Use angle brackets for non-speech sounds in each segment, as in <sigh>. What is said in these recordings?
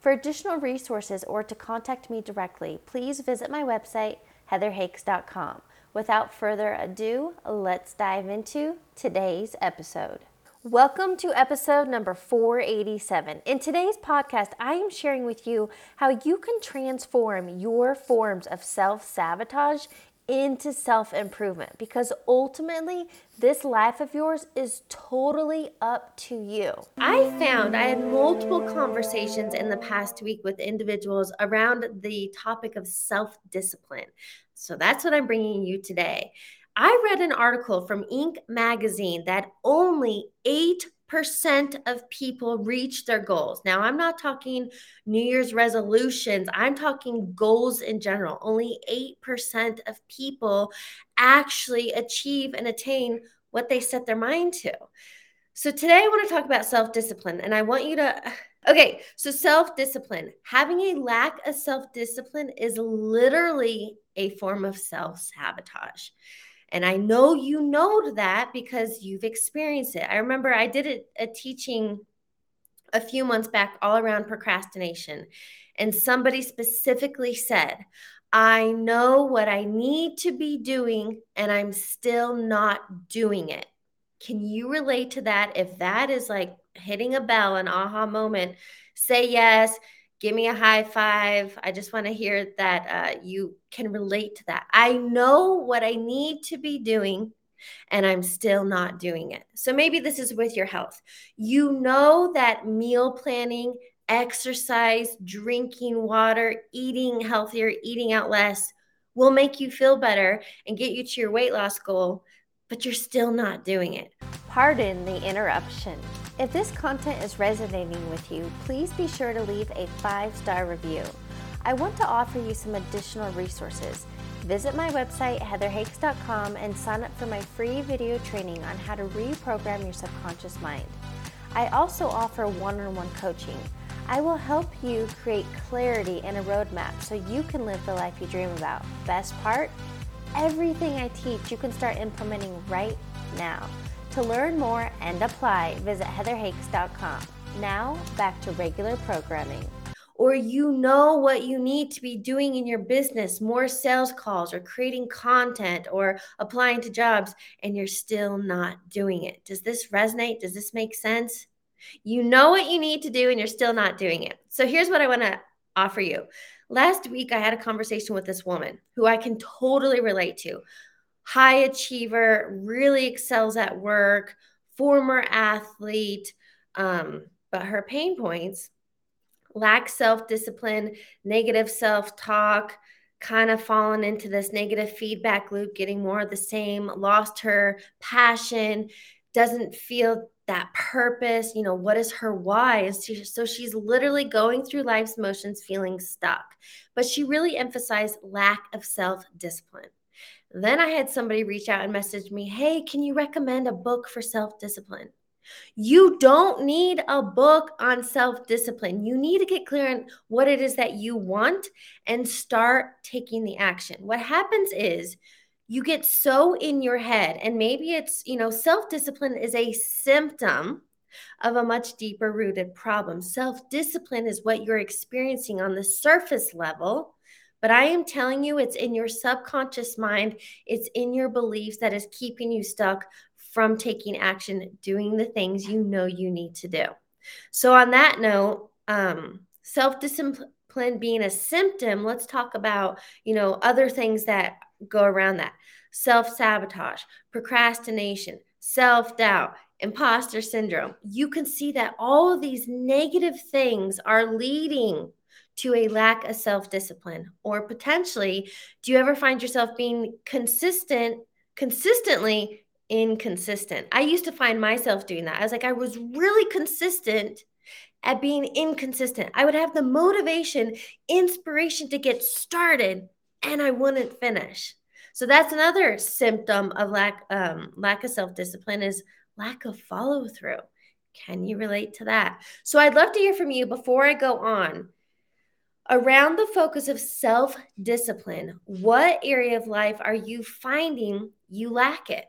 For additional resources or to contact me directly, please visit my website, heatherhakes.com. Without further ado, let's dive into today's episode. Welcome to episode number 487. In today's podcast, I am sharing with you how you can transform your forms of self sabotage into self improvement because ultimately, this life of yours is totally up to you. I found I had multiple conversations in the past week with individuals around the topic of self discipline. So that's what I'm bringing you today. I read an article from Inc. magazine that only 8% of people reach their goals. Now, I'm not talking New Year's resolutions, I'm talking goals in general. Only 8% of people actually achieve and attain what they set their mind to. So, today I want to talk about self discipline, and I want you to. <sighs> Okay, so self discipline. Having a lack of self discipline is literally a form of self sabotage. And I know you know that because you've experienced it. I remember I did a, a teaching a few months back all around procrastination. And somebody specifically said, I know what I need to be doing and I'm still not doing it. Can you relate to that? If that is like hitting a bell, an aha moment, say yes give me a high five. I just want to hear that uh, you can relate to that. I know what I need to be doing and I'm still not doing it. So maybe this is with your health. You know that meal planning, exercise, drinking water, eating healthier, eating out less will make you feel better and get you to your weight loss goal, but you're still not doing it. Pardon the interruption. If this content is resonating with you, please be sure to leave a five star review. I want to offer you some additional resources. Visit my website, heatherhakes.com, and sign up for my free video training on how to reprogram your subconscious mind. I also offer one on one coaching. I will help you create clarity and a roadmap so you can live the life you dream about. Best part? Everything I teach you can start implementing right now. To learn more and apply, visit heatherhakes.com. Now, back to regular programming. Or you know what you need to be doing in your business more sales calls, or creating content, or applying to jobs, and you're still not doing it. Does this resonate? Does this make sense? You know what you need to do, and you're still not doing it. So here's what I want to offer you. Last week, I had a conversation with this woman who I can totally relate to high achiever, really excels at work, former athlete. Um, but her pain points lack self discipline, negative self talk, kind of fallen into this negative feedback loop, getting more of the same, lost her passion, doesn't feel that purpose. You know, what is her why? So she's literally going through life's motions feeling stuck. But she really emphasized lack of self discipline. Then I had somebody reach out and message me, Hey, can you recommend a book for self discipline? You don't need a book on self discipline. You need to get clear on what it is that you want and start taking the action. What happens is you get so in your head, and maybe it's, you know, self discipline is a symptom of a much deeper rooted problem. Self discipline is what you're experiencing on the surface level but I am telling you, it's in your subconscious mind, it's in your beliefs that is keeping you stuck from taking action, doing the things you know you need to do. So, on that note, um, self discipline being a symptom, let's talk about, you know, other things that go around that self sabotage, procrastination, self doubt, imposter syndrome. You can see that all of these negative things are leading to a lack of self discipline? Or potentially, do you ever find yourself being consistent, consistently inconsistent? I used to find myself doing that. I was like, I was really consistent at being inconsistent. I would have the motivation, inspiration to get started, and I wouldn't finish. So that's another symptom of lack um, lack of self discipline is lack of follow through. Can you relate to that? So I'd love to hear from you before I go on. Around the focus of self discipline, what area of life are you finding you lack it?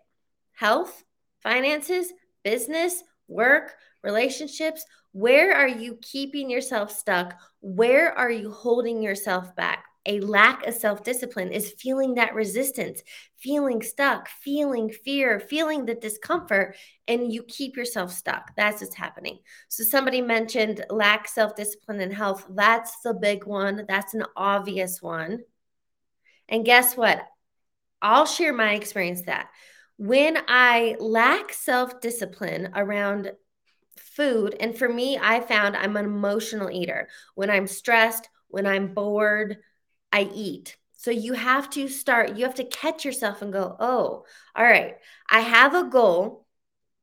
Health, finances, business, work, relationships? Where are you keeping yourself stuck? Where are you holding yourself back? A lack of self discipline is feeling that resistance, feeling stuck, feeling fear, feeling the discomfort, and you keep yourself stuck. That's what's happening. So, somebody mentioned lack self discipline and health. That's the big one. That's an obvious one. And guess what? I'll share my experience that when I lack self discipline around food, and for me, I found I'm an emotional eater. When I'm stressed, when I'm bored, I eat. So you have to start, you have to catch yourself and go, oh, all right, I have a goal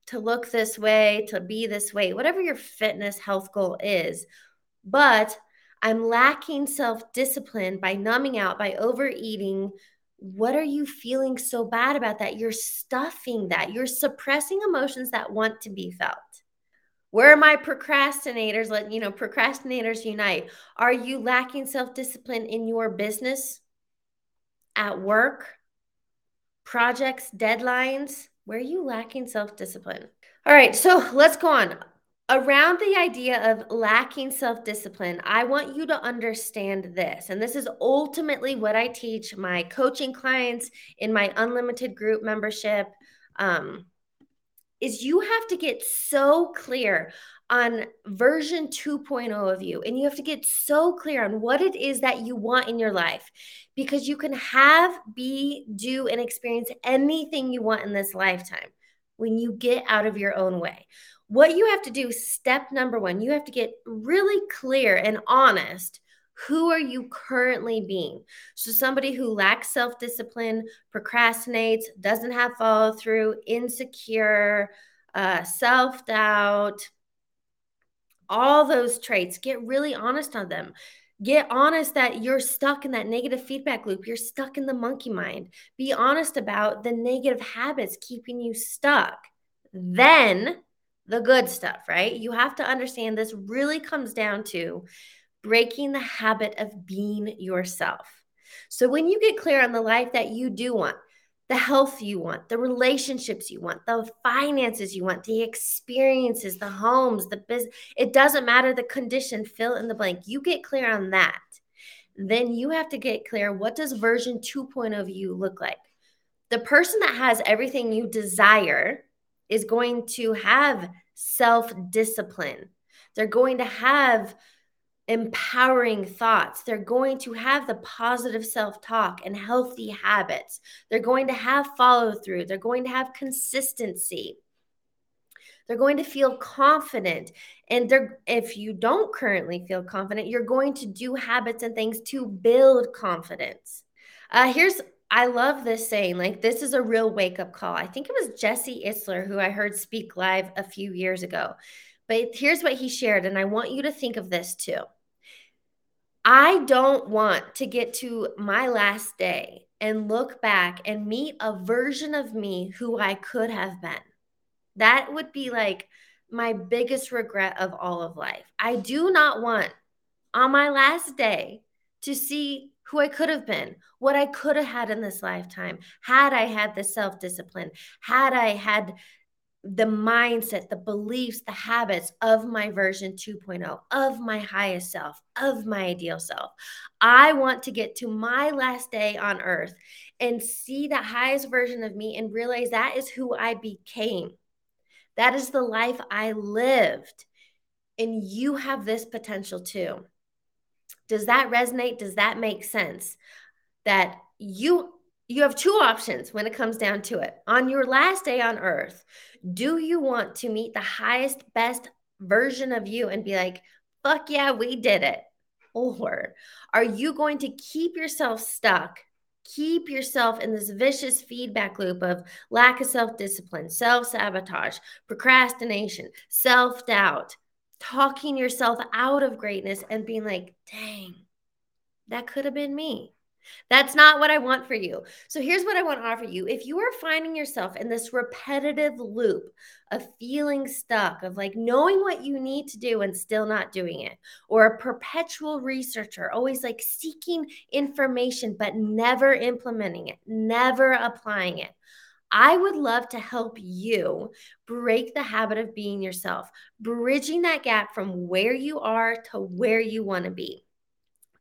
to look this way, to be this way, whatever your fitness health goal is. But I'm lacking self discipline by numbing out, by overeating. What are you feeling so bad about that? You're stuffing that. You're suppressing emotions that want to be felt. Where are my procrastinators? Let you know, procrastinators unite. Are you lacking self discipline in your business, at work, projects, deadlines? Where are you lacking self discipline? All right, so let's go on. Around the idea of lacking self discipline, I want you to understand this. And this is ultimately what I teach my coaching clients in my unlimited group membership. Um, is you have to get so clear on version 2.0 of you and you have to get so clear on what it is that you want in your life because you can have be do and experience anything you want in this lifetime when you get out of your own way. What you have to do step number 1 you have to get really clear and honest who are you currently being? So, somebody who lacks self discipline, procrastinates, doesn't have follow through, insecure, uh, self doubt, all those traits, get really honest on them. Get honest that you're stuck in that negative feedback loop. You're stuck in the monkey mind. Be honest about the negative habits keeping you stuck. Then the good stuff, right? You have to understand this really comes down to breaking the habit of being yourself. So when you get clear on the life that you do want, the health you want, the relationships you want, the finances you want, the experiences, the homes, the business, it doesn't matter the condition, fill in the blank. You get clear on that. Then you have to get clear what does version 2.0 of you look like? The person that has everything you desire is going to have self discipline. They're going to have empowering thoughts. They're going to have the positive self talk and healthy habits. They're going to have follow through. They're going to have consistency. They're going to feel confident. And they're, if you don't currently feel confident, you're going to do habits and things to build confidence. Uh, here's I love this saying, like, this is a real wake up call. I think it was Jesse Itzler who I heard speak live a few years ago. But here's what he shared, and I want you to think of this too. I don't want to get to my last day and look back and meet a version of me who I could have been. That would be like my biggest regret of all of life. I do not want on my last day to see who I could have been, what I could have had in this lifetime, had I had the self discipline, had I had the mindset, the beliefs, the habits of my version 2.0, of my highest self, of my ideal self. I want to get to my last day on earth and see the highest version of me and realize that is who I became. That is the life I lived. And you have this potential too. Does that resonate? Does that make sense? That you you have two options when it comes down to it. On your last day on earth, do you want to meet the highest, best version of you and be like, fuck yeah, we did it? Or are you going to keep yourself stuck, keep yourself in this vicious feedback loop of lack of self discipline, self sabotage, procrastination, self doubt, talking yourself out of greatness and being like, dang, that could have been me. That's not what I want for you. So here's what I want to offer you. If you are finding yourself in this repetitive loop of feeling stuck, of like knowing what you need to do and still not doing it, or a perpetual researcher, always like seeking information but never implementing it, never applying it. I would love to help you break the habit of being yourself, bridging that gap from where you are to where you want to be.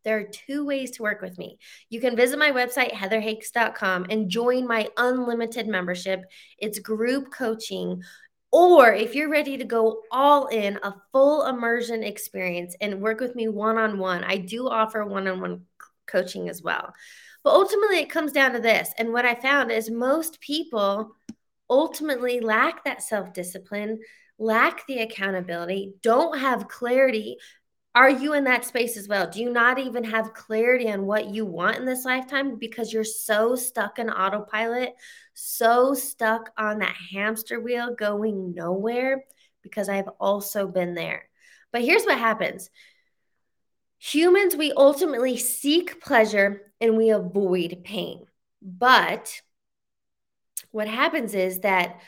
There are two ways to work with me. You can visit my website, heatherhakes.com, and join my unlimited membership. It's group coaching. Or if you're ready to go all in, a full immersion experience and work with me one on one, I do offer one on one coaching as well. But ultimately, it comes down to this. And what I found is most people ultimately lack that self discipline, lack the accountability, don't have clarity are you in that space as well? Do you not even have clarity on what you want in this lifetime because you're so stuck in autopilot, so stuck on that hamster wheel going nowhere? Because I've also been there. But here's what happens humans, we ultimately seek pleasure and we avoid pain. But what happens is that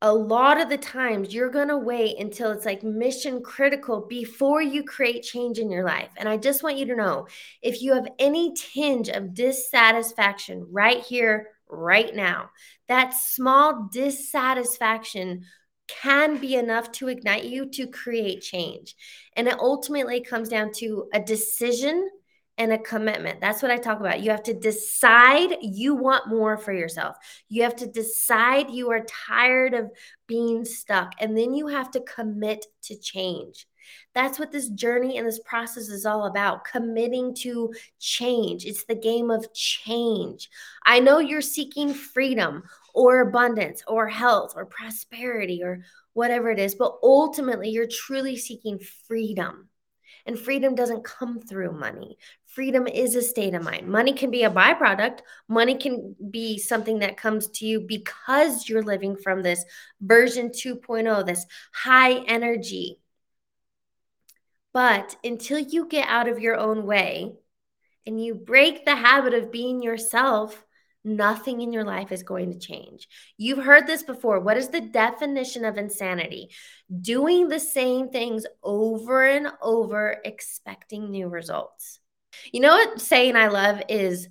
a lot of the times you're going to wait until it's like mission critical before you create change in your life. And I just want you to know if you have any tinge of dissatisfaction right here, right now, that small dissatisfaction can be enough to ignite you to create change. And it ultimately comes down to a decision and a commitment. That's what I talk about. You have to decide you want more for yourself. You have to decide you are tired of being stuck. And then you have to commit to change. That's what this journey and this process is all about committing to change. It's the game of change. I know you're seeking freedom or abundance or health or prosperity or whatever it is, but ultimately you're truly seeking freedom. And freedom doesn't come through money. Freedom is a state of mind. Money can be a byproduct. Money can be something that comes to you because you're living from this version 2.0, this high energy. But until you get out of your own way and you break the habit of being yourself, nothing in your life is going to change. You've heard this before. What is the definition of insanity? Doing the same things over and over, expecting new results. You know what saying I love is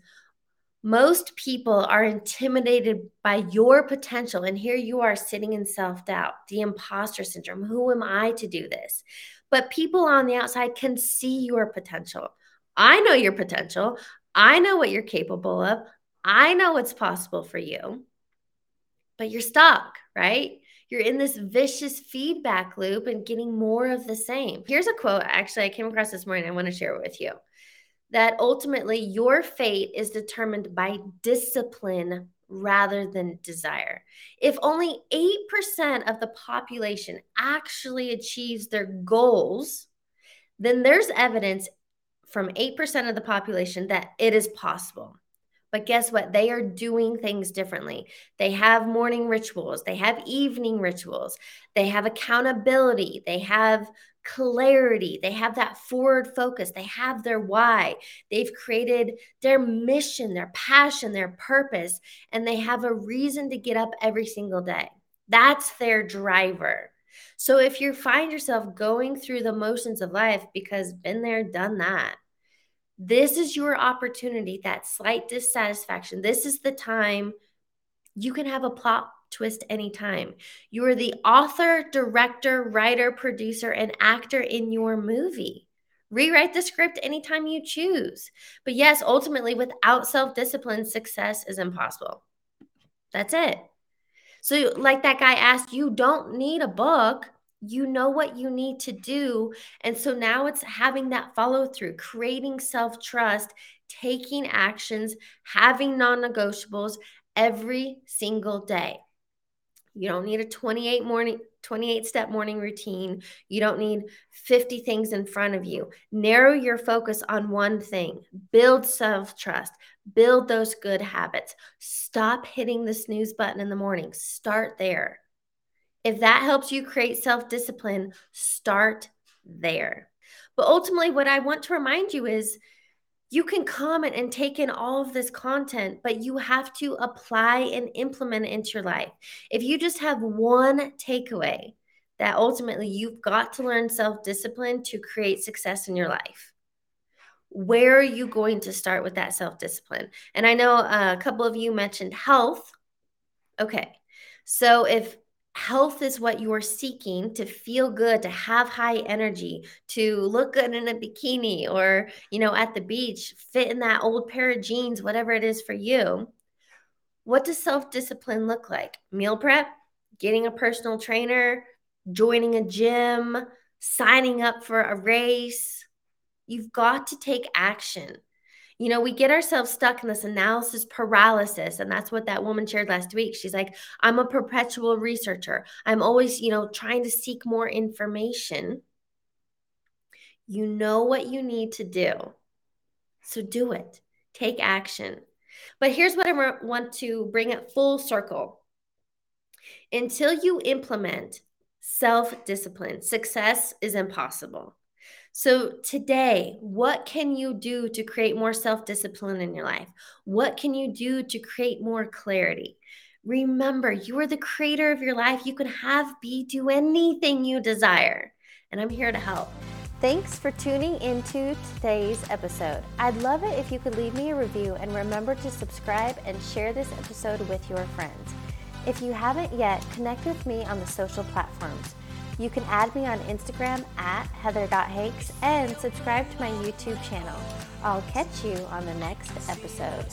most people are intimidated by your potential. And here you are sitting in self doubt, the imposter syndrome. Who am I to do this? But people on the outside can see your potential. I know your potential. I know what you're capable of. I know what's possible for you, but you're stuck, right? You're in this vicious feedback loop and getting more of the same. Here's a quote actually I came across this morning. I want to share it with you that ultimately your fate is determined by discipline rather than desire. If only 8% of the population actually achieves their goals, then there's evidence from 8% of the population that it is possible. But guess what? They are doing things differently. They have morning rituals, they have evening rituals, they have accountability, they have clarity, they have that forward focus, they have their why, they've created their mission, their passion, their purpose, and they have a reason to get up every single day. That's their driver. So if you find yourself going through the motions of life because been there, done that, this is your opportunity, that slight dissatisfaction. This is the time you can have a plot twist anytime. You are the author, director, writer, producer, and actor in your movie. Rewrite the script anytime you choose. But yes, ultimately, without self discipline, success is impossible. That's it. So, like that guy asked, you don't need a book you know what you need to do. And so now it's having that follow through, creating self trust, taking actions, having non negotiables every single day. You don't need a 28 morning 28 step morning routine. You don't need 50 things in front of you. Narrow your focus on one thing. Build self-trust. Build those good habits. Stop hitting the snooze button in the morning. Start there. If that helps you create self discipline, start there. But ultimately, what I want to remind you is you can comment and take in all of this content, but you have to apply and implement it into your life. If you just have one takeaway, that ultimately you've got to learn self discipline to create success in your life. Where are you going to start with that self discipline? And I know a couple of you mentioned health. Okay. So if health is what you are seeking to feel good, to have high energy, to look good in a bikini or, you know, at the beach, fit in that old pair of jeans, whatever it is for you. What does self discipline look like? Meal prep, getting a personal trainer, joining a gym, signing up for a race. You've got to take action. You know, we get ourselves stuck in this analysis paralysis. And that's what that woman shared last week. She's like, I'm a perpetual researcher. I'm always, you know, trying to seek more information. You know what you need to do. So do it, take action. But here's what I want to bring it full circle. Until you implement self discipline, success is impossible. So, today, what can you do to create more self discipline in your life? What can you do to create more clarity? Remember, you are the creator of your life. You can have, be, do anything you desire. And I'm here to help. Thanks for tuning into today's episode. I'd love it if you could leave me a review and remember to subscribe and share this episode with your friends. If you haven't yet, connect with me on the social platforms. You can add me on Instagram at heather.hakes and subscribe to my YouTube channel. I'll catch you on the next episode.